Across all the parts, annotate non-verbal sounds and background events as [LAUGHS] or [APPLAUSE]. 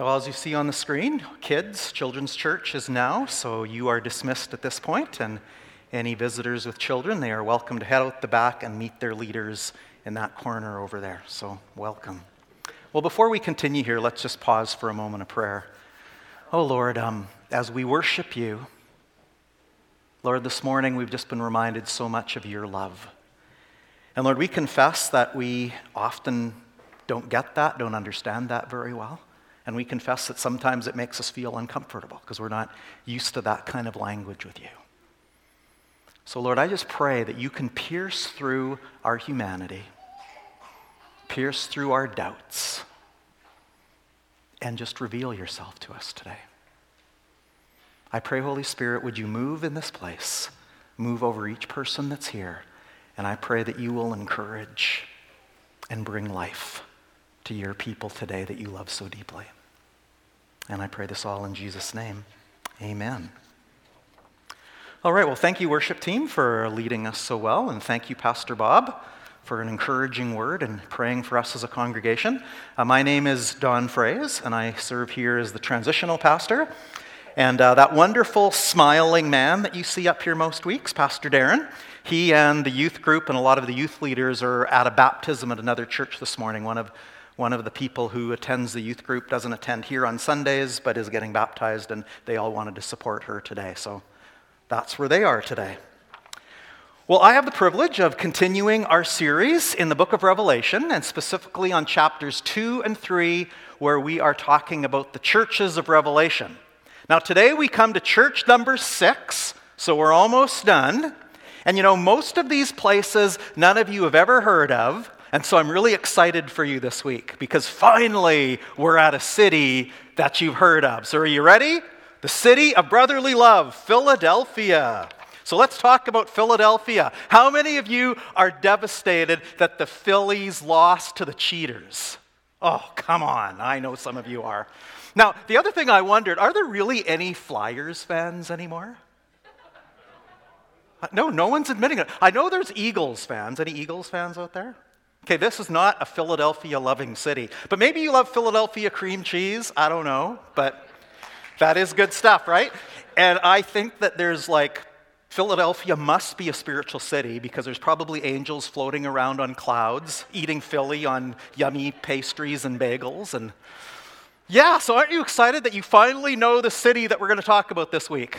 Well, as you see on the screen, kids, Children's Church is now, so you are dismissed at this point, and any visitors with children, they are welcome to head out the back and meet their leaders in that corner over there. So, welcome. Well, before we continue here, let's just pause for a moment of prayer. Oh, Lord, um, as we worship you, Lord, this morning we've just been reminded so much of your love. And Lord, we confess that we often don't get that, don't understand that very well. And we confess that sometimes it makes us feel uncomfortable because we're not used to that kind of language with you. So, Lord, I just pray that you can pierce through our humanity, pierce through our doubts, and just reveal yourself to us today. I pray, Holy Spirit, would you move in this place, move over each person that's here, and I pray that you will encourage and bring life to your people today that you love so deeply. And I pray this all in Jesus' name. Amen. All right, well, thank you, worship team, for leading us so well, and thank you, Pastor Bob, for an encouraging word and praying for us as a congregation. Uh, my name is Don Fraze, and I serve here as the transitional pastor. And uh, that wonderful smiling man that you see up here most weeks, Pastor Darren, he and the youth group and a lot of the youth leaders are at a baptism at another church this morning. One of one of the people who attends the youth group doesn't attend here on Sundays, but is getting baptized, and they all wanted to support her today. So that's where they are today. Well, I have the privilege of continuing our series in the book of Revelation, and specifically on chapters 2 and 3, where we are talking about the churches of Revelation. Now, today we come to church number 6, so we're almost done. And you know, most of these places none of you have ever heard of, and so I'm really excited for you this week because finally we're at a city that you've heard of. So are you ready? The city of brotherly love, Philadelphia. So let's talk about Philadelphia. How many of you are devastated that the Phillies lost to the Cheaters? Oh, come on. I know some of you are. Now, the other thing I wondered are there really any Flyers fans anymore? Uh, no, no one's admitting it. I know there's Eagles fans. Any Eagles fans out there? Okay, this is not a Philadelphia loving city, but maybe you love Philadelphia cream cheese. I don't know, but that is good stuff, right? And I think that there's like, Philadelphia must be a spiritual city because there's probably angels floating around on clouds, eating Philly on yummy pastries and bagels. And yeah, so aren't you excited that you finally know the city that we're going to talk about this week?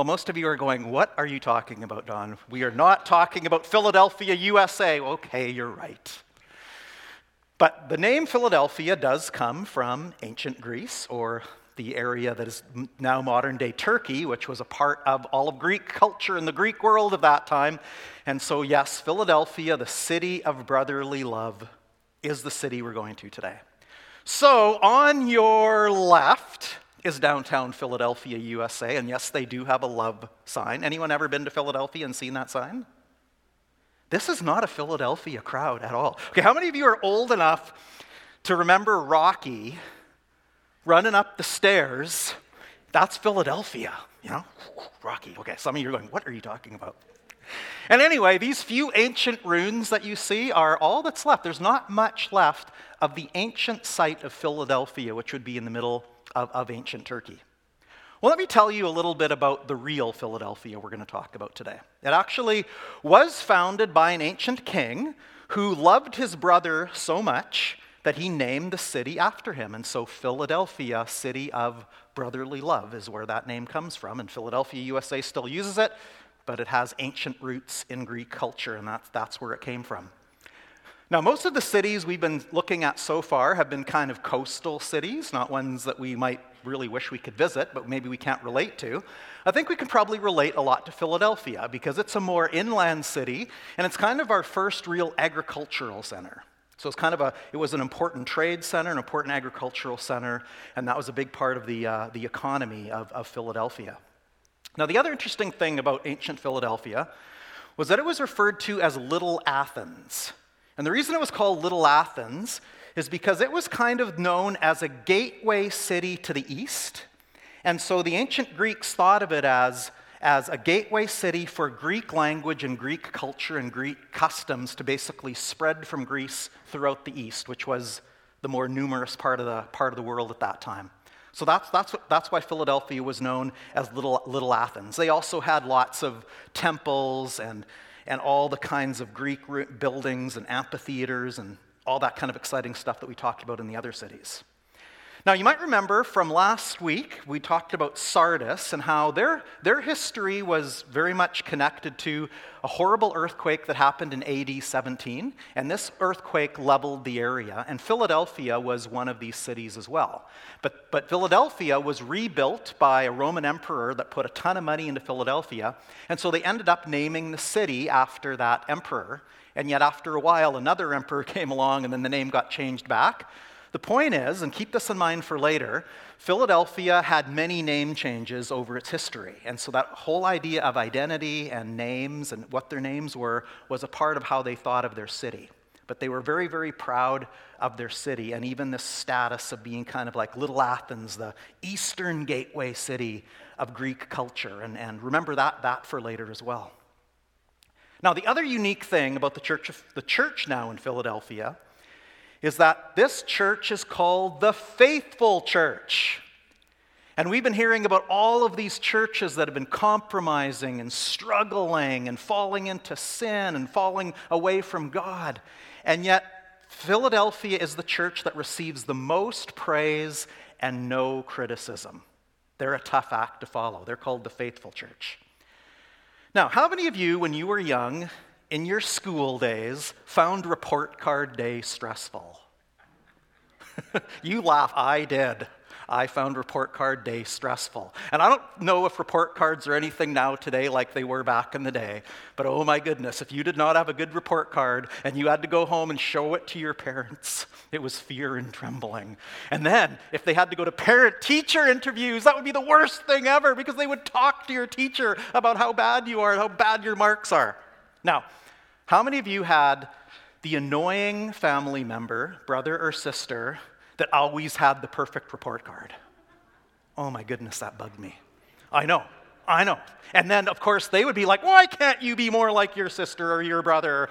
Well, most of you are going, What are you talking about, Don? We are not talking about Philadelphia, USA. Okay, you're right. But the name Philadelphia does come from ancient Greece, or the area that is now modern day Turkey, which was a part of all of Greek culture in the Greek world of that time. And so, yes, Philadelphia, the city of brotherly love, is the city we're going to today. So, on your left, is downtown Philadelphia, USA. And yes, they do have a love sign. Anyone ever been to Philadelphia and seen that sign? This is not a Philadelphia crowd at all. Okay, how many of you are old enough to remember Rocky running up the stairs? That's Philadelphia, you know? Rocky. Okay, some of you are going, what are you talking about? And anyway, these few ancient ruins that you see are all that's left. There's not much left of the ancient site of Philadelphia, which would be in the middle of, of ancient Turkey. Well, let me tell you a little bit about the real Philadelphia we're going to talk about today. It actually was founded by an ancient king who loved his brother so much that he named the city after him. And so, Philadelphia, city of brotherly love, is where that name comes from. And Philadelphia, USA still uses it, but it has ancient roots in Greek culture, and that's, that's where it came from. Now, most of the cities we've been looking at so far have been kind of coastal cities, not ones that we might really wish we could visit, but maybe we can't relate to. I think we can probably relate a lot to Philadelphia because it's a more inland city and it's kind of our first real agricultural center. So it's kind of a, it was an important trade center, an important agricultural center, and that was a big part of the, uh, the economy of, of Philadelphia. Now, the other interesting thing about ancient Philadelphia was that it was referred to as Little Athens. And the reason it was called Little Athens is because it was kind of known as a gateway city to the east. And so the ancient Greeks thought of it as, as a gateway city for Greek language and Greek culture and Greek customs to basically spread from Greece throughout the east, which was the more numerous part of the, part of the world at that time. So that's, that's, that's why Philadelphia was known as Little, Little Athens. They also had lots of temples and, and all the kinds of Greek buildings and amphitheaters and all that kind of exciting stuff that we talked about in the other cities. Now, you might remember from last week, we talked about Sardis and how their, their history was very much connected to a horrible earthquake that happened in AD 17. And this earthquake leveled the area. And Philadelphia was one of these cities as well. But, but Philadelphia was rebuilt by a Roman emperor that put a ton of money into Philadelphia. And so they ended up naming the city after that emperor. And yet, after a while, another emperor [LAUGHS] came along, and then the name got changed back. The point is, and keep this in mind for later, Philadelphia had many name changes over its history. And so that whole idea of identity and names and what their names were was a part of how they thought of their city. But they were very, very proud of their city and even this status of being kind of like Little Athens, the eastern gateway city of Greek culture. And, and remember that, that for later as well. Now, the other unique thing about the church, the church now in Philadelphia is that this church is called the faithful church. And we've been hearing about all of these churches that have been compromising and struggling and falling into sin and falling away from God. And yet, Philadelphia is the church that receives the most praise and no criticism. They're a tough act to follow. They're called the faithful church. Now, how many of you, when you were young, in your school days found report card day stressful? [LAUGHS] you laugh, I did. I found report card day stressful. And I don't know if report cards are anything now today like they were back in the day, but oh my goodness, if you did not have a good report card and you had to go home and show it to your parents, [LAUGHS] it was fear and trembling. And then if they had to go to parent teacher interviews, that would be the worst thing ever because they would talk to your teacher about how bad you are and how bad your marks are. Now, how many of you had the annoying family member, brother or sister, that always had the perfect report card? Oh my goodness, that bugged me. I know, I know. And then, of course, they would be like, why can't you be more like your sister or your brother?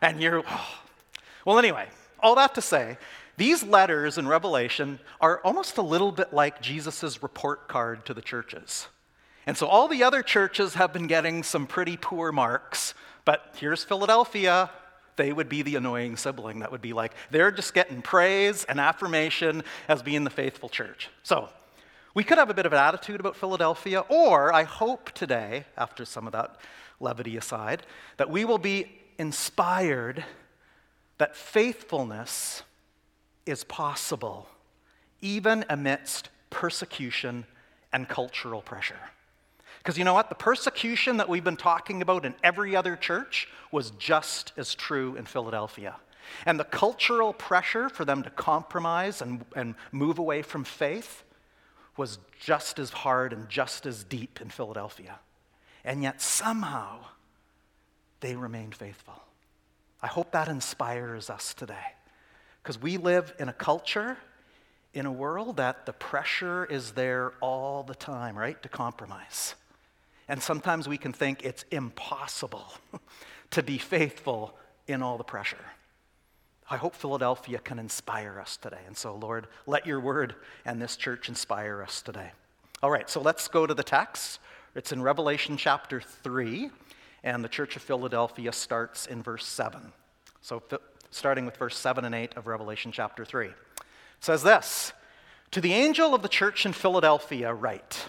And you're, oh. [SIGHS] well, anyway, all that to say, these letters in Revelation are almost a little bit like Jesus' report card to the churches. And so all the other churches have been getting some pretty poor marks, but here's Philadelphia. They would be the annoying sibling that would be like, they're just getting praise and affirmation as being the faithful church. So we could have a bit of an attitude about Philadelphia, or I hope today, after some of that levity aside, that we will be inspired that faithfulness is possible even amidst persecution and cultural pressure. Because you know what? The persecution that we've been talking about in every other church was just as true in Philadelphia. And the cultural pressure for them to compromise and, and move away from faith was just as hard and just as deep in Philadelphia. And yet somehow they remained faithful. I hope that inspires us today. Because we live in a culture, in a world that the pressure is there all the time, right? To compromise. And sometimes we can think it's impossible [LAUGHS] to be faithful in all the pressure. I hope Philadelphia can inspire us today. And so, Lord, let your word and this church inspire us today. All right, so let's go to the text. It's in Revelation chapter 3, and the church of Philadelphia starts in verse 7. So, starting with verse 7 and 8 of Revelation chapter 3. It says this To the angel of the church in Philadelphia, write,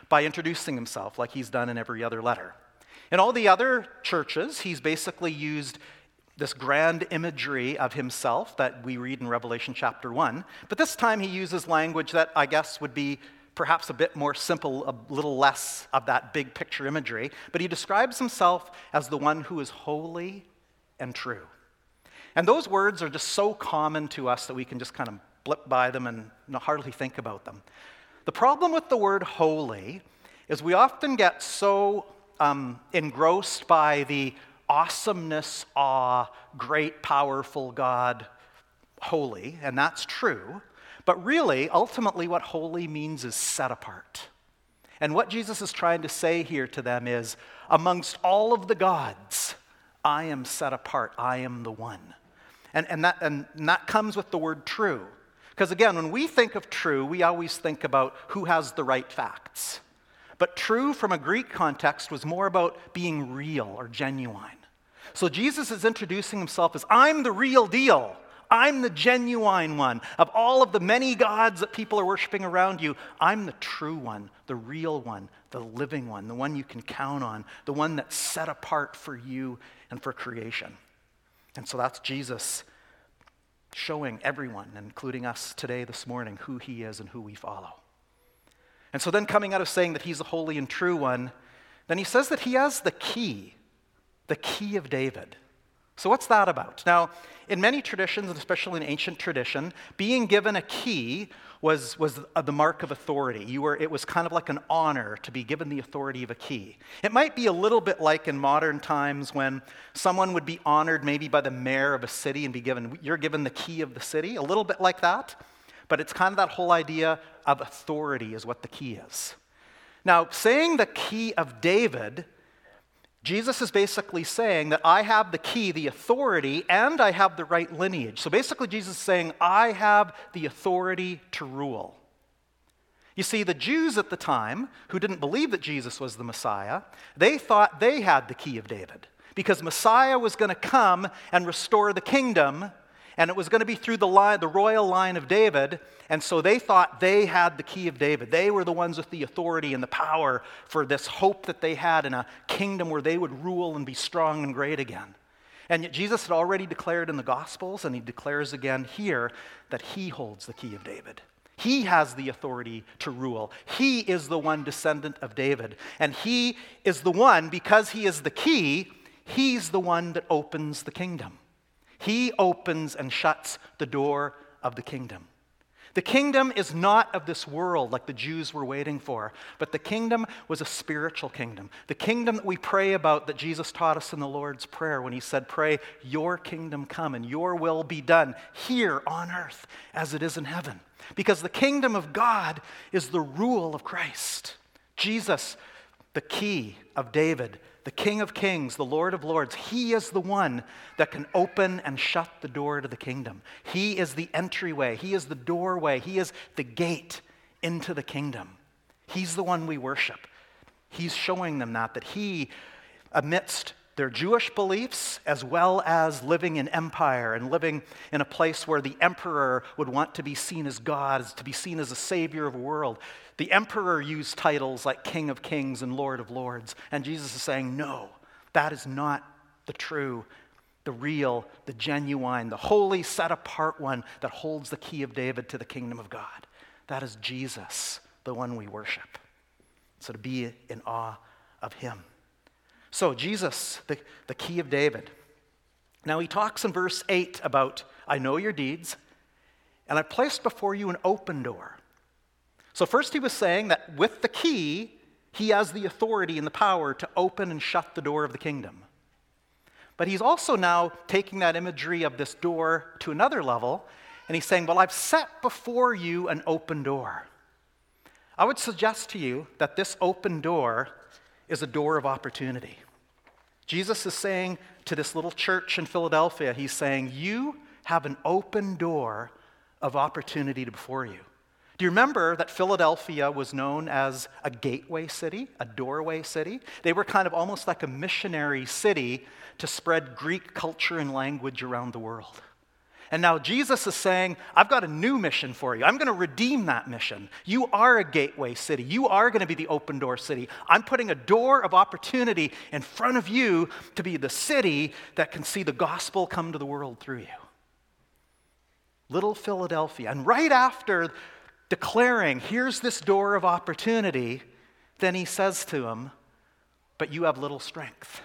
by introducing himself like he's done in every other letter. In all the other churches, he's basically used this grand imagery of himself that we read in Revelation chapter 1. But this time he uses language that I guess would be perhaps a bit more simple, a little less of that big picture imagery. But he describes himself as the one who is holy and true. And those words are just so common to us that we can just kind of blip by them and hardly think about them. The problem with the word holy is we often get so um, engrossed by the awesomeness, awe, great, powerful God, holy, and that's true. But really, ultimately, what holy means is set apart. And what Jesus is trying to say here to them is amongst all of the gods, I am set apart, I am the one. And, and, that, and that comes with the word true. Because again, when we think of true, we always think about who has the right facts. But true from a Greek context was more about being real or genuine. So Jesus is introducing himself as I'm the real deal. I'm the genuine one. Of all of the many gods that people are worshiping around you, I'm the true one, the real one, the living one, the one you can count on, the one that's set apart for you and for creation. And so that's Jesus showing everyone, including us today, this morning, who he is and who we follow. And so then, coming out of saying that he's the holy and true one, then he says that he has the key, the key of David. So, what's that about? Now, in many traditions, and especially in ancient tradition, being given a key was, was the mark of authority. You were, it was kind of like an honor to be given the authority of a key. It might be a little bit like in modern times when someone would be honored maybe by the mayor of a city and be given, you're given the key of the city, a little bit like that. But it's kind of that whole idea of authority is what the key is. Now, saying the key of David Jesus is basically saying that I have the key, the authority, and I have the right lineage. So basically, Jesus is saying, I have the authority to rule. You see, the Jews at the time, who didn't believe that Jesus was the Messiah, they thought they had the key of David because Messiah was going to come and restore the kingdom and it was going to be through the, line, the royal line of David. And so they thought they had the key of David. They were the ones with the authority and the power for this hope that they had in a kingdom where they would rule and be strong and great again. And yet Jesus had already declared in the Gospels, and he declares again here, that he holds the key of David. He has the authority to rule. He is the one descendant of David. And he is the one, because he is the key, he's the one that opens the kingdom. He opens and shuts the door of the kingdom. The kingdom is not of this world like the Jews were waiting for, but the kingdom was a spiritual kingdom. The kingdom that we pray about that Jesus taught us in the Lord's Prayer when he said, Pray, your kingdom come and your will be done here on earth as it is in heaven. Because the kingdom of God is the rule of Christ. Jesus, the key of David, the King of Kings, the Lord of Lords, He is the one that can open and shut the door to the kingdom. He is the entryway, He is the doorway, He is the gate into the kingdom. He's the one we worship. He's showing them that, that He, amidst their Jewish beliefs, as well as living in empire and living in a place where the emperor would want to be seen as God, to be seen as a savior of the world. The emperor used titles like King of Kings and Lord of Lords. And Jesus is saying, no, that is not the true, the real, the genuine, the holy, set apart one that holds the key of David to the kingdom of God. That is Jesus, the one we worship. So to be in awe of him. So, Jesus, the, the key of David. Now, he talks in verse 8 about, I know your deeds, and I placed before you an open door. So, first, he was saying that with the key, he has the authority and the power to open and shut the door of the kingdom. But he's also now taking that imagery of this door to another level, and he's saying, Well, I've set before you an open door. I would suggest to you that this open door is a door of opportunity. Jesus is saying to this little church in Philadelphia, He's saying, You have an open door of opportunity before you. Do you remember that Philadelphia was known as a gateway city, a doorway city? They were kind of almost like a missionary city to spread Greek culture and language around the world. And now Jesus is saying, I've got a new mission for you. I'm going to redeem that mission. You are a gateway city. You are going to be the open door city. I'm putting a door of opportunity in front of you to be the city that can see the gospel come to the world through you. Little Philadelphia. And right after declaring, here's this door of opportunity, then he says to him, But you have little strength.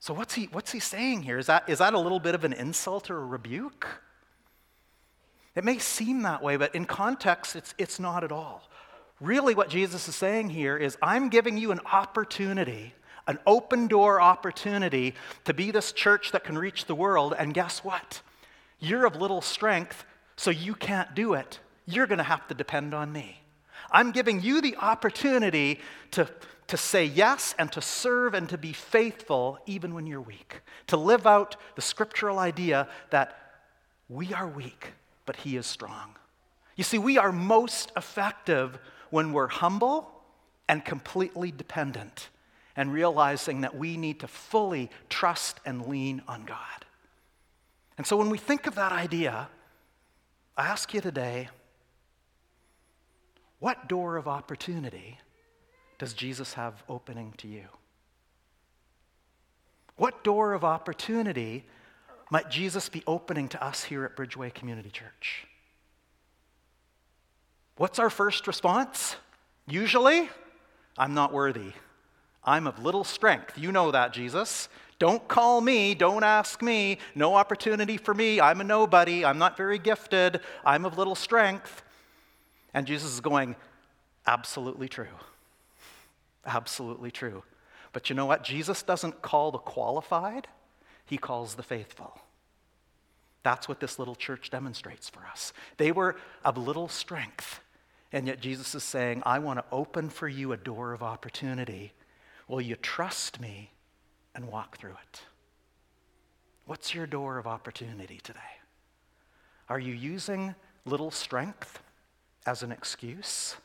So, what's he, what's he saying here? Is that, is that a little bit of an insult or a rebuke? It may seem that way, but in context, it's, it's not at all. Really, what Jesus is saying here is I'm giving you an opportunity, an open door opportunity to be this church that can reach the world. And guess what? You're of little strength, so you can't do it. You're going to have to depend on me. I'm giving you the opportunity to, to say yes and to serve and to be faithful even when you're weak, to live out the scriptural idea that we are weak, but He is strong. You see, we are most effective when we're humble and completely dependent and realizing that we need to fully trust and lean on God. And so when we think of that idea, I ask you today what door of opportunity does Jesus have opening to you? What door of opportunity might Jesus be opening to us here at Bridgeway Community Church? What's our first response? Usually, I'm not worthy. I'm of little strength. You know that, Jesus. Don't call me. Don't ask me. No opportunity for me. I'm a nobody. I'm not very gifted. I'm of little strength. And Jesus is going, absolutely true. Absolutely true. But you know what? Jesus doesn't call the qualified, he calls the faithful. That's what this little church demonstrates for us. They were of little strength, and yet Jesus is saying, I want to open for you a door of opportunity. Will you trust me and walk through it? What's your door of opportunity today? Are you using little strength as an excuse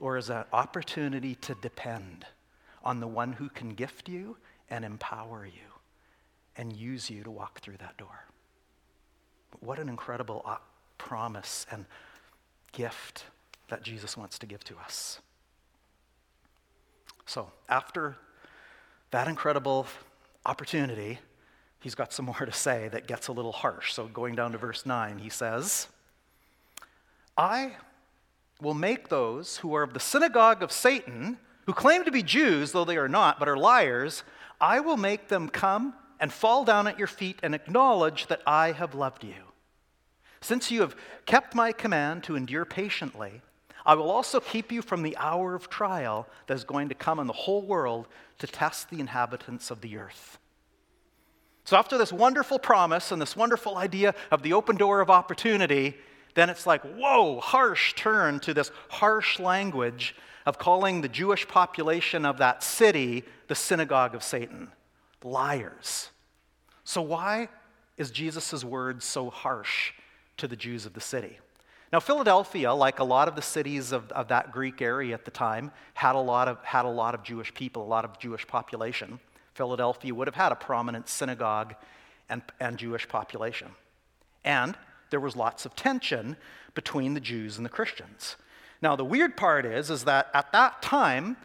or as an opportunity to depend on the one who can gift you and empower you and use you to walk through that door? What an incredible uh, promise and gift that Jesus wants to give to us. So, after that incredible opportunity, he's got some more to say that gets a little harsh. So, going down to verse 9, he says, I will make those who are of the synagogue of Satan, who claim to be Jews, though they are not, but are liars, I will make them come and fall down at your feet and acknowledge that I have loved you. Since you have kept my command to endure patiently, I will also keep you from the hour of trial that is going to come on the whole world to test the inhabitants of the earth. So, after this wonderful promise and this wonderful idea of the open door of opportunity, then it's like, whoa, harsh turn to this harsh language of calling the Jewish population of that city the synagogue of Satan. Liars. So, why is Jesus' words so harsh to the Jews of the city. Now, Philadelphia, like a lot of the cities of, of that Greek area at the time, had a, lot of, had a lot of Jewish people, a lot of Jewish population. Philadelphia would have had a prominent synagogue and, and Jewish population. And there was lots of tension between the Jews and the Christians. Now, the weird part is, is that at that time,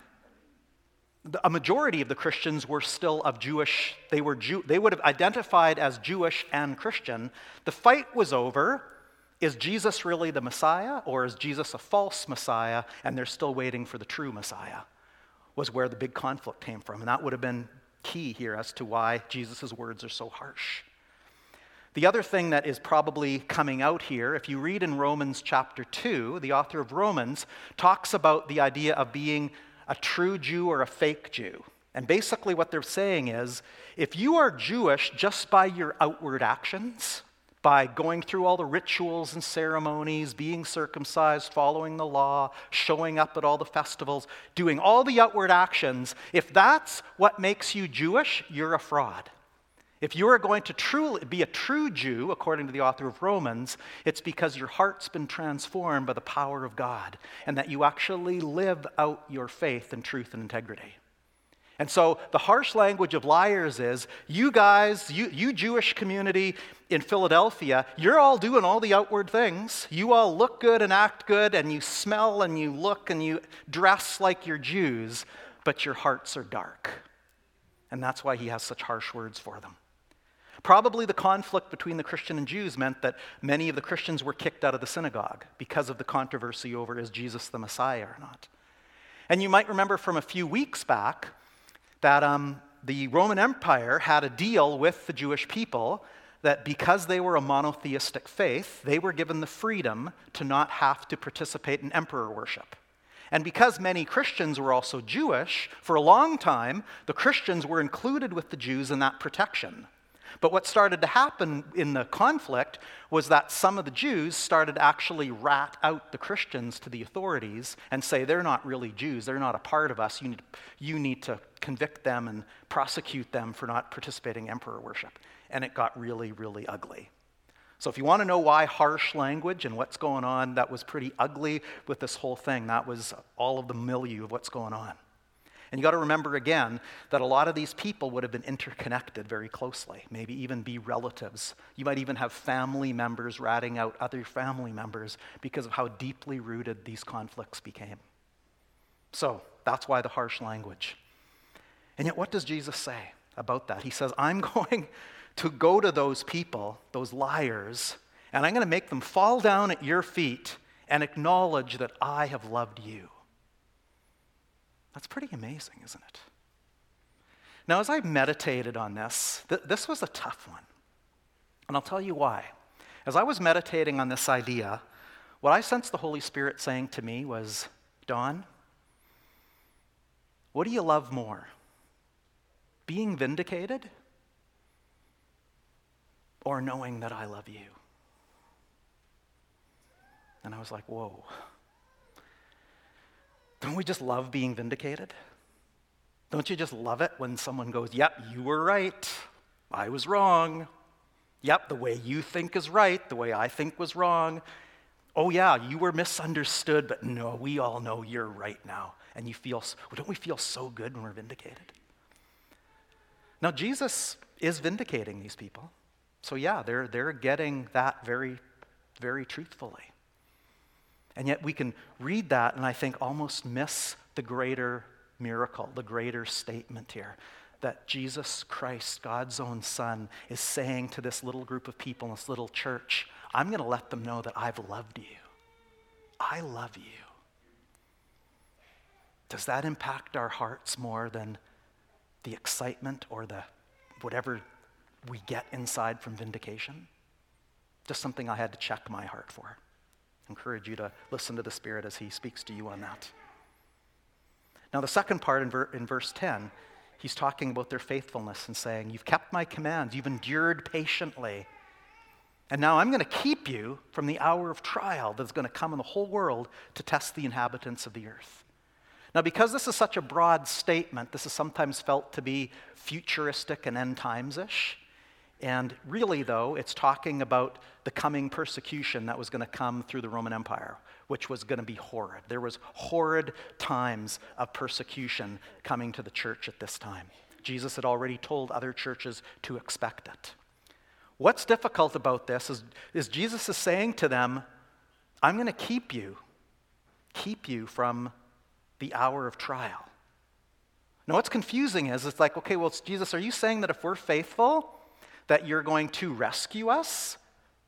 a majority of the Christians were still of Jewish, they, were Jew, they would have identified as Jewish and Christian. The fight was over. Is Jesus really the Messiah, or is Jesus a false Messiah, and they're still waiting for the true Messiah? Was where the big conflict came from. And that would have been key here as to why Jesus' words are so harsh. The other thing that is probably coming out here, if you read in Romans chapter 2, the author of Romans talks about the idea of being a true Jew or a fake Jew. And basically, what they're saying is if you are Jewish just by your outward actions, by going through all the rituals and ceremonies, being circumcised, following the law, showing up at all the festivals, doing all the outward actions, if that's what makes you Jewish, you're a fraud. If you are going to truly be a true Jew, according to the author of Romans, it's because your heart's been transformed by the power of God and that you actually live out your faith in truth and integrity. And so the harsh language of liars is you guys, you, you Jewish community in Philadelphia, you're all doing all the outward things. You all look good and act good, and you smell and you look and you dress like you're Jews, but your hearts are dark. And that's why he has such harsh words for them. Probably the conflict between the Christian and Jews meant that many of the Christians were kicked out of the synagogue because of the controversy over is Jesus the Messiah or not. And you might remember from a few weeks back that um, the Roman Empire had a deal with the Jewish people that because they were a monotheistic faith, they were given the freedom to not have to participate in emperor worship. And because many Christians were also Jewish, for a long time, the Christians were included with the Jews in that protection. But what started to happen in the conflict was that some of the Jews started to actually rat out the Christians to the authorities and say, they're not really Jews, they're not a part of us. You need, you need to convict them and prosecute them for not participating in emperor worship. And it got really, really ugly. So, if you want to know why harsh language and what's going on, that was pretty ugly with this whole thing. That was all of the milieu of what's going on. And you got to remember again that a lot of these people would have been interconnected very closely, maybe even be relatives. You might even have family members ratting out other family members because of how deeply rooted these conflicts became. So that's why the harsh language. And yet, what does Jesus say about that? He says, I'm [LAUGHS] going to go to those people, those liars, and I'm going to make them fall down at your feet and acknowledge that I have loved you. That's pretty amazing, isn't it? Now, as I meditated on this, th- this was a tough one. And I'll tell you why. As I was meditating on this idea, what I sensed the Holy Spirit saying to me was, Don, what do you love more? Being vindicated or knowing that I love you? And I was like, whoa. Don't we just love being vindicated? Don't you just love it when someone goes, Yep, you were right. I was wrong. Yep, the way you think is right. The way I think was wrong. Oh, yeah, you were misunderstood, but no, we all know you're right now. And you feel, don't we feel so good when we're vindicated? Now, Jesus is vindicating these people. So, yeah, they're, they're getting that very, very truthfully. And yet we can read that and I think almost miss the greater miracle, the greater statement here that Jesus Christ, God's own Son, is saying to this little group of people in this little church, I'm going to let them know that I've loved you. I love you. Does that impact our hearts more than the excitement or the whatever we get inside from vindication? Just something I had to check my heart for encourage you to listen to the Spirit as He speaks to you on that. Now, the second part in, ver- in verse 10, he's talking about their faithfulness and saying, You've kept my commands, you've endured patiently. And now I'm going to keep you from the hour of trial that's going to come in the whole world to test the inhabitants of the earth. Now, because this is such a broad statement, this is sometimes felt to be futuristic and end times ish. And really, though, it's talking about the coming persecution that was going to come through the Roman Empire, which was going to be horrid. There was horrid times of persecution coming to the church at this time. Jesus had already told other churches to expect it. What's difficult about this is, is Jesus is saying to them, I'm going to keep you, keep you from the hour of trial. Now, what's confusing is it's like, okay, well, Jesus, are you saying that if we're faithful, that you're going to rescue us,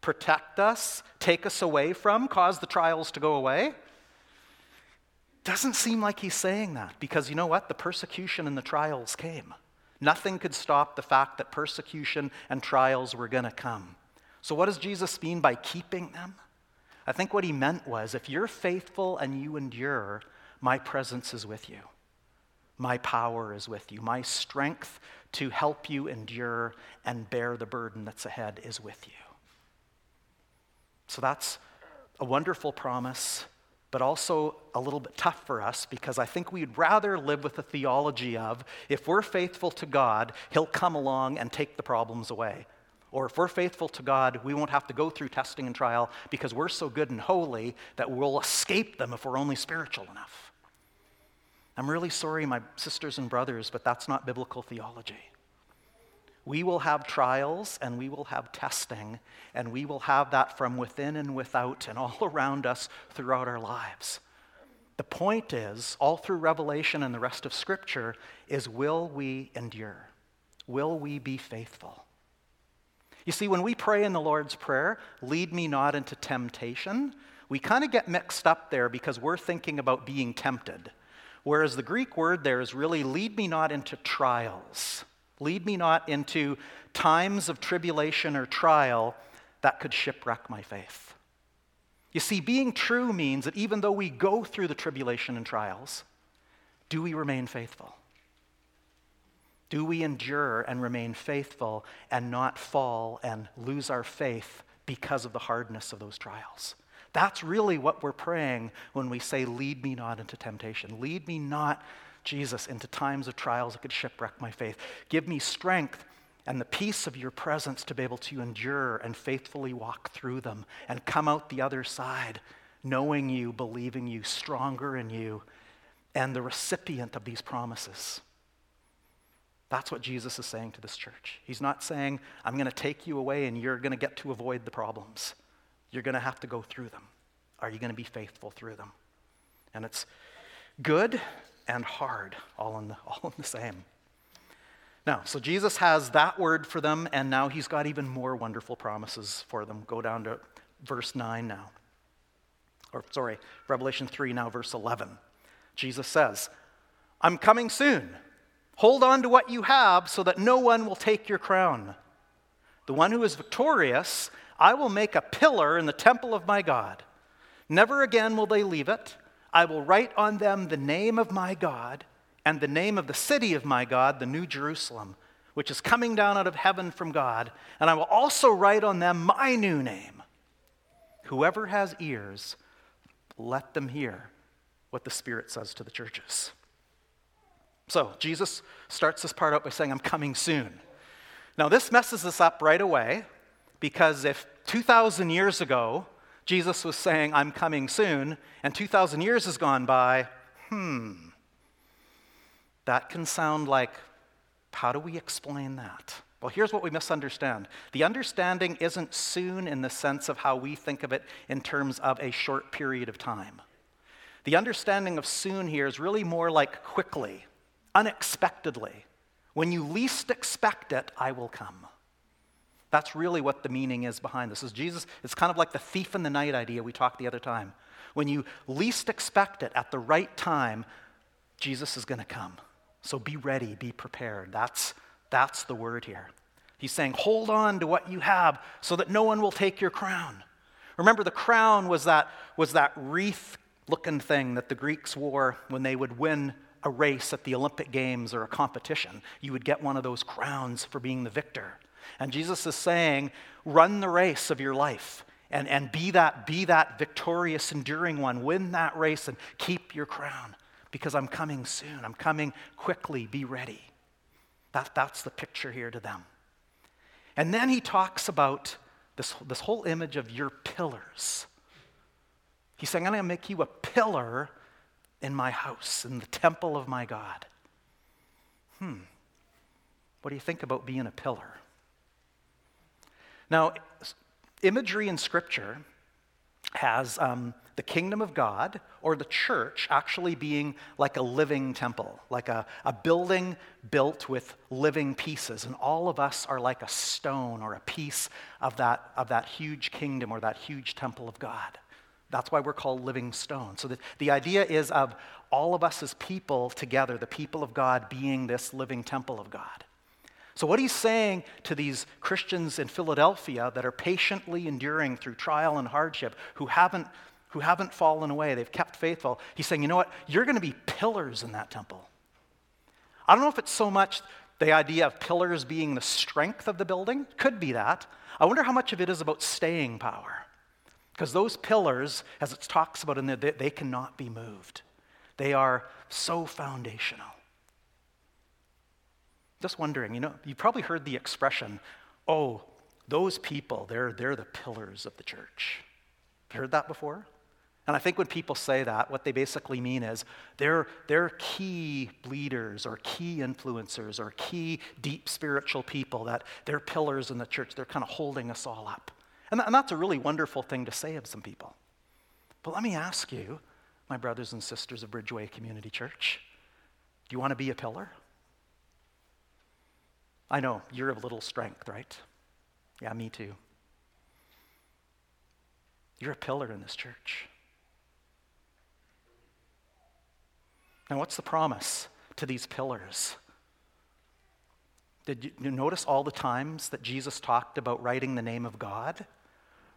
protect us, take us away from, cause the trials to go away? Doesn't seem like he's saying that because you know what? The persecution and the trials came. Nothing could stop the fact that persecution and trials were going to come. So, what does Jesus mean by keeping them? I think what he meant was if you're faithful and you endure, my presence is with you. My power is with you. My strength to help you endure and bear the burden that's ahead is with you. So that's a wonderful promise, but also a little bit tough for us because I think we'd rather live with the theology of if we're faithful to God, He'll come along and take the problems away. Or if we're faithful to God, we won't have to go through testing and trial because we're so good and holy that we'll escape them if we're only spiritual enough. I'm really sorry, my sisters and brothers, but that's not biblical theology. We will have trials and we will have testing, and we will have that from within and without and all [LAUGHS] around us throughout our lives. The point is, all through Revelation and the rest of Scripture, is will we endure? Will we be faithful? You see, when we pray in the Lord's Prayer, lead me not into temptation, we kind of get mixed up there because we're thinking about being tempted Whereas the Greek word there is really lead me not into trials, lead me not into times of tribulation or trial that could shipwreck my faith. You see, being true means that even though we go through the tribulation and trials, do we remain faithful? Do we endure and remain faithful and not fall and lose our faith because of the hardness of those trials? That's really what we're praying when we say, Lead me not into temptation. Lead me not, Jesus, into times of trials that could shipwreck my faith. Give me strength and the peace of your presence to be able to endure and faithfully walk through them and come out the other side, knowing you, believing you, stronger in you, and the recipient of these promises. That's what Jesus is saying to this church. He's not saying, I'm going to take you away and you're going to get to avoid the problems. You're going to have to go through them. Are you going to be faithful through them? And it's good and hard, all in the, [LAUGHS] all in the same. Now, so Jesus has that word for them, and now he's got even more wonderful promises for them. Go down to verse 9 now. Or, sorry, Revelation 3 now, verse 11. Jesus says, I'm coming soon. Hold on to what you have so that no one will take your crown. The one who is victorious, I will make a pillar in the temple of my God. Never again will they leave it. I will write on them the name of my God and the name of the city of my God, the New Jerusalem, which is coming down out of heaven from God. And I will also write on them my new name. Whoever has ears, let them hear what the Spirit says to the churches. So Jesus starts this part out by saying, I'm coming soon. Now, this messes us up right away because if 2,000 years ago Jesus was saying, I'm coming soon, and 2,000 years has gone by, hmm, that can sound like, how do we explain that? Well, here's what we misunderstand. The understanding isn't soon in the sense of how we think of it in terms of a short period of time. The understanding of soon here is really more like quickly unexpectedly. When you least expect it, I will come. That's really what the meaning is behind this. Is Jesus, it's kind of like the thief in the night idea we talked the other time. When you least expect it at the right time, Jesus is going to come. So be ready, be prepared. That's, that's the word here. He's saying, hold on to what you have so that no one will take your crown. Remember, the crown was that, was that wreath looking thing that the Greeks wore when they would win a race at the Olympic Games or a competition. You would get one of those crowns for being the victor. And Jesus is saying, run the race of your life and, and be, that, be that victorious, enduring one. Win that race and keep your crown because I'm coming soon. I'm coming quickly. Be ready. That, that's the picture here to them. And then he talks about this, this whole image of your pillars. He's saying, I'm going to make you a pillar in my house, in the temple of my God. Hmm. What do you think about being a pillar? Now, imagery in Scripture has um, the kingdom of God or the church actually being like a living temple, like a, a building built with living pieces. And all of us are like a stone or a piece of that, of that huge kingdom or that huge temple of God. That's why we're called living stones. So the, the idea is of all of us as people together, the people of God being this living temple of God. So, what he's saying to these Christians in Philadelphia that are patiently enduring through trial and hardship, who haven't, who haven't fallen away, they've kept faithful, he's saying, you know what? You're going to be pillars in that temple. I don't know if it's so much the idea of pillars being the strength of the building, could be that. I wonder how much of it is about staying power. Because those pillars, as it talks about in there, they, they cannot be moved. They are so foundational. Just wondering, you know, you probably heard the expression, oh, those people, they're, they're the pillars of the church. Heard that before? And I think when people say that, what they basically mean is they're, they're key leaders or key influencers or key deep spiritual people, that they're pillars in the church. They're kind of holding us all up. And, and that's a really wonderful thing to say of some people. But let me ask you, my brothers and sisters of Bridgeway Community Church, do you want to be a pillar? I know, you're of little strength, right? Yeah, me too. You're a pillar in this church. Now, what's the promise to these pillars? Did you notice all the times that Jesus talked about writing the name of God,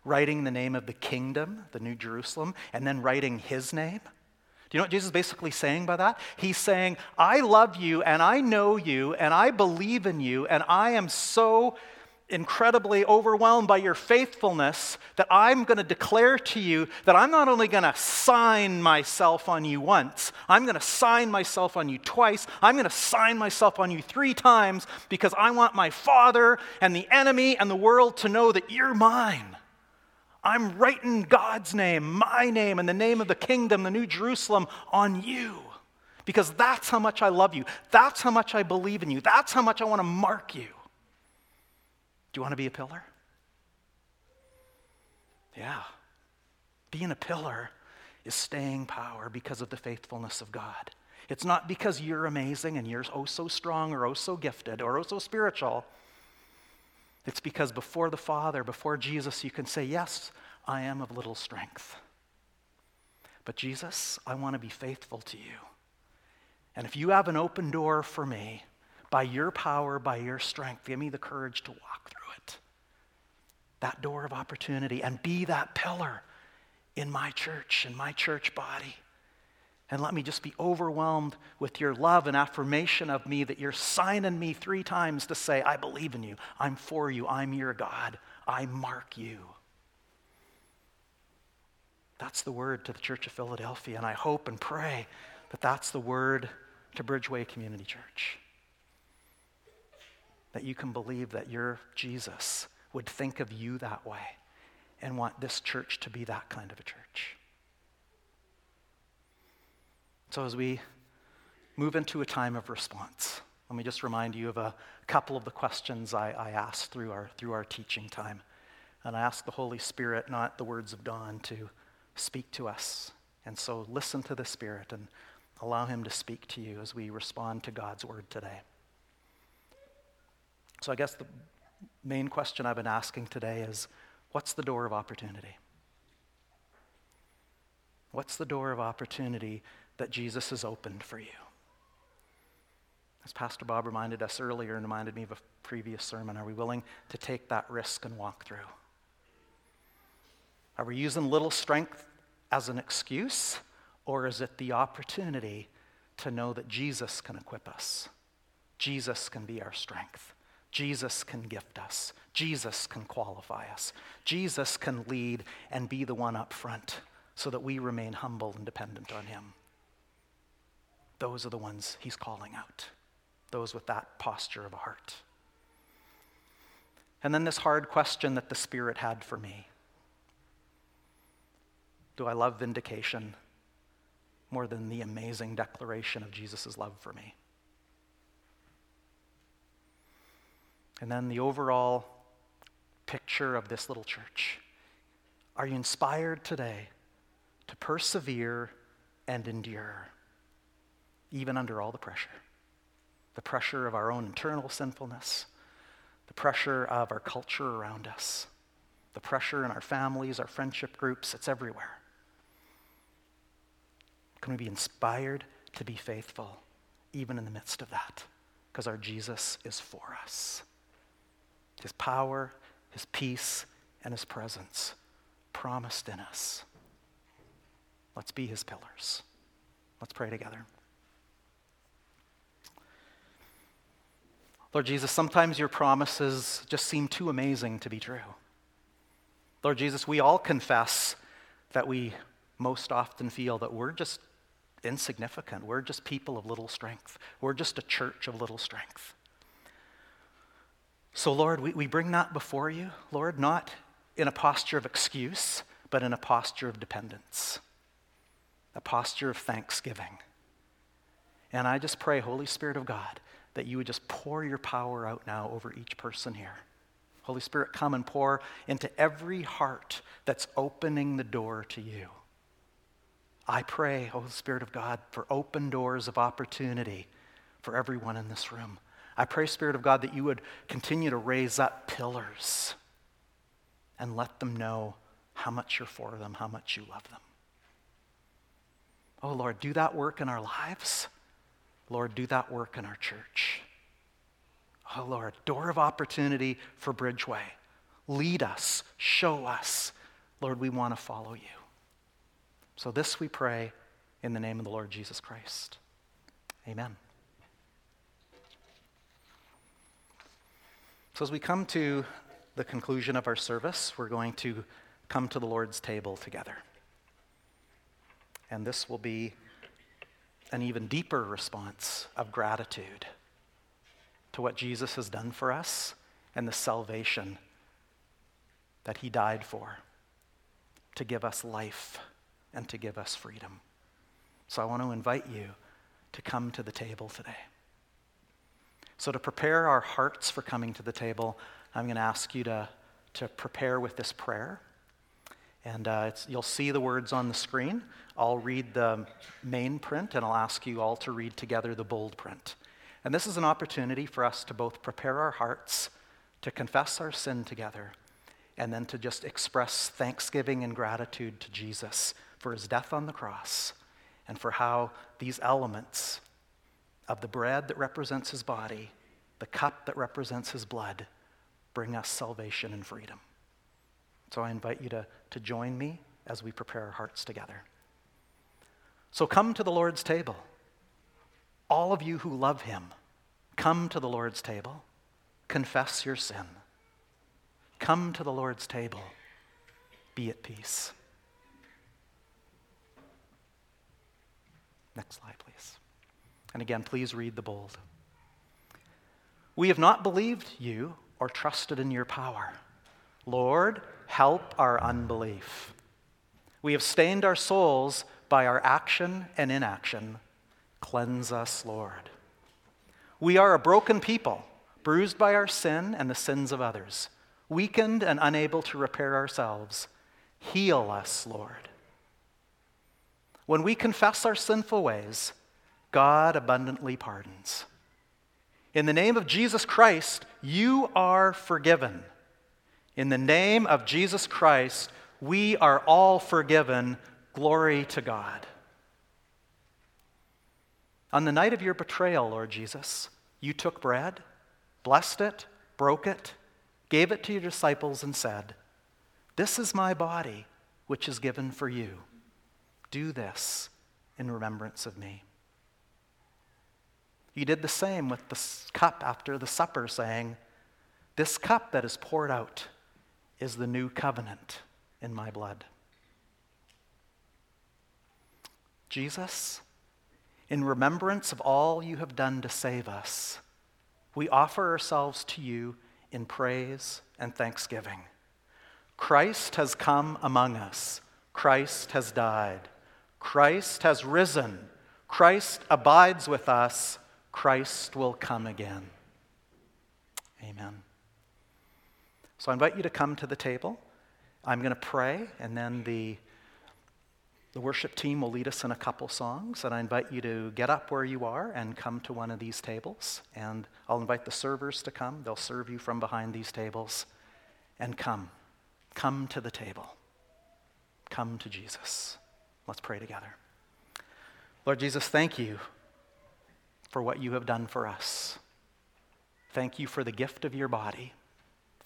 writing the name of the kingdom, the New Jerusalem, and then writing his name? Do you know what Jesus is basically saying by that? He's saying, I love you and I know you and I believe in you and I am so incredibly overwhelmed by your faithfulness that I'm going to declare to you that I'm not only going to sign myself on you once, I'm going to sign myself on you twice, I'm going to sign myself on you three times because I want my Father and the enemy and the world to know that you're mine. I'm writing God's name, my name, and the name of the kingdom, the New Jerusalem, on you. Because that's how much I love you. That's how much I believe in you. That's how much I want to mark you. Do you want to be a pillar? Yeah. Being a pillar is staying power because of the faithfulness of God. It's not because you're amazing and you're oh so strong or oh so gifted or oh so spiritual. It's because before the Father, before Jesus, you can say, Yes, I am of little strength. But Jesus, I want to be faithful to you. And if you have an open door for me, by your power, by your strength, give me the courage to walk through it. that door of opportunity and be that pillar in my church, in my church body. And let me just be overwhelmed with your love and affirmation of me that your signing me three times to say, I believe in you, I'm for you, I'm your God, I mark you. That's the word to the Church of Philadelphia, and I hope and pray that that's the word to Bridgeway Community Church. That you can believe that you're Jesus would think of you that way and want this church to be that kind of a church. So, as we move into a time of response, let me just remind you of a couple of the questions I, I asked through our, through our teaching time. And I ask the Holy Spirit, not the words of Don, to speak to us. And so listen to the Spirit and allow Him to speak to you as we respond to God's word today. So I guess the main question I've been asking today is what's the door of opportunity? What's the door of opportunity that Jesus has opened for you? As Pastor Bob reminded us earlier and reminded me of a previous sermon, are we willing to take that risk and walk through? Are we using little strength as an excuse, or is it the opportunity to know that Jesus can equip us? Jesus can be our strength. Jesus can gift us. Jesus can qualify us. Jesus can lead and be the one up front so that we remain humble and dependent on Him. Those are the ones He's calling out, those with that posture of a heart. And then this hard question that the Spirit had for me Do I love vindication more than the amazing declaration of Jesus' love for me? And then the overall picture of this little church. Are you inspired today to persevere and endure, even under all the pressure? The pressure of our own internal sinfulness, the pressure of our culture around us, the pressure in our families, our friendship groups, it's everywhere. Can we be inspired to be faithful even in the midst of that? Because our Jesus is for us. His power, His peace, and His presence promised in us. Let's be His pillars. Let's pray together. Lord Jesus, sometimes your promises just seem too amazing to be true. Lord Jesus, we all confess that we most often feel that we're just insignificant. We're just people of little strength. We're just a church of little strength. So, Lord, we, we bring that before you, Lord, not in a posture of excuse, but in a posture of dependence, a posture of thanksgiving. And I just pray, Holy Spirit of God, that you would just pour your power out now over each person here. Holy Spirit, come and pour into every heart that's opening the door to you. I pray, Holy Spirit of God, for open doors of opportunity for everyone in this room. I pray, Spirit of God, that you would continue to raise up pillars and let them know how much you're for them, how much you love them. Oh, Lord, do that work in our lives. Lord, do that work in our church. Oh, Lord, door of opportunity for Bridgeway. Lead us, show us. Lord, we want to follow you. So, this we pray in the name of the Lord Jesus Christ. Amen. So, as we come to the conclusion of our service, we're going to come to the Lord's table together. And this will be an even deeper response of gratitude to what Jesus has done for us and the salvation that he died for to give us life and to give us freedom. So I want to invite you to come to the table today. So, to prepare our hearts for coming to the table, I'm going to ask you to, to prepare with this prayer. And uh, you'll see the words on the screen. I'll read the main print, and I'll ask you all to read together the bold print. And this is an opportunity for us to both prepare our hearts, to confess our sin together, and then to just express thanksgiving and gratitude to Jesus for his death on the cross and for how these elements of the bread that represents his body, the cup that represents his blood, bring us salvation and freedom. So I invite you to, to join me as we prepare our hearts together. So come to the Lord's table. All of you who love him, come to the Lord's table. Confess your sin. Come to the Lord's table. Be at peace. Next slide, please. And again, please read the bold. We have not believed you or trusted in your power. Lord, help our unbelief. We have stained our souls by our action and inaction. Cleanse us, Lord. We are a broken people, bruised by our sin and the sins of others, weakened and unable to repair ourselves. Heal us, Lord. When we confess our sinful ways, God abundantly pardons. In the name of Jesus Christ, you are forgiven. In the name of Jesus Christ, we are all forgiven. Glory to God. On the night of your betrayal, Lord Jesus, you took bread, blessed it, broke it, gave it to your disciples, and said, This is my body, which is given for you. Do this in remembrance of me. You did the same with the cup after the supper, saying, This cup that is poured out is the new covenant in my blood. Jesus, in remembrance of all you have done to save us, we offer ourselves to you in praise and thanksgiving. Christ has come among us. Christ has died. Christ has risen. Christ abides with us. Christ will come again. Amen. So I invite you to come to the table. I'm going to pray, and then the, the worship team will lead us in a couple songs. And I invite you to get up where you are and come to one of these tables. And I'll invite the servers to come. They'll serve you from behind these tables. And come. Come to the table. Come to Jesus. Let's pray together. Lord Jesus, thank you for what you have done for us. Thank you for the gift of your body.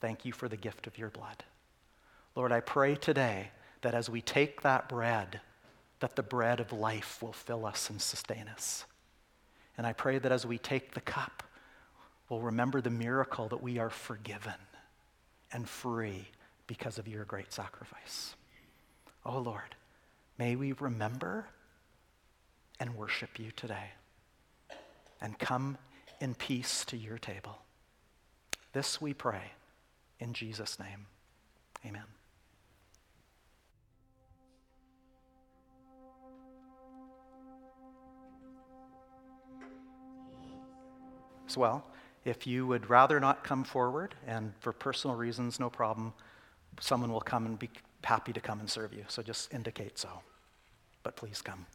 Thank you for the gift of your blood. Lord, I pray today that as we take that bread, that the bread of life will fill us and sustain us. And I pray that as we take the cup, we'll remember the miracle that we are forgiven and free because of your great sacrifice. Oh Lord, may we remember and worship you today and come in peace to your table. This we pray in Jesus' name. Amen. As well, if you would rather not come forward, and for personal reasons, no problem, someone will come and be happy to come and serve you. So just indicate so. But please come.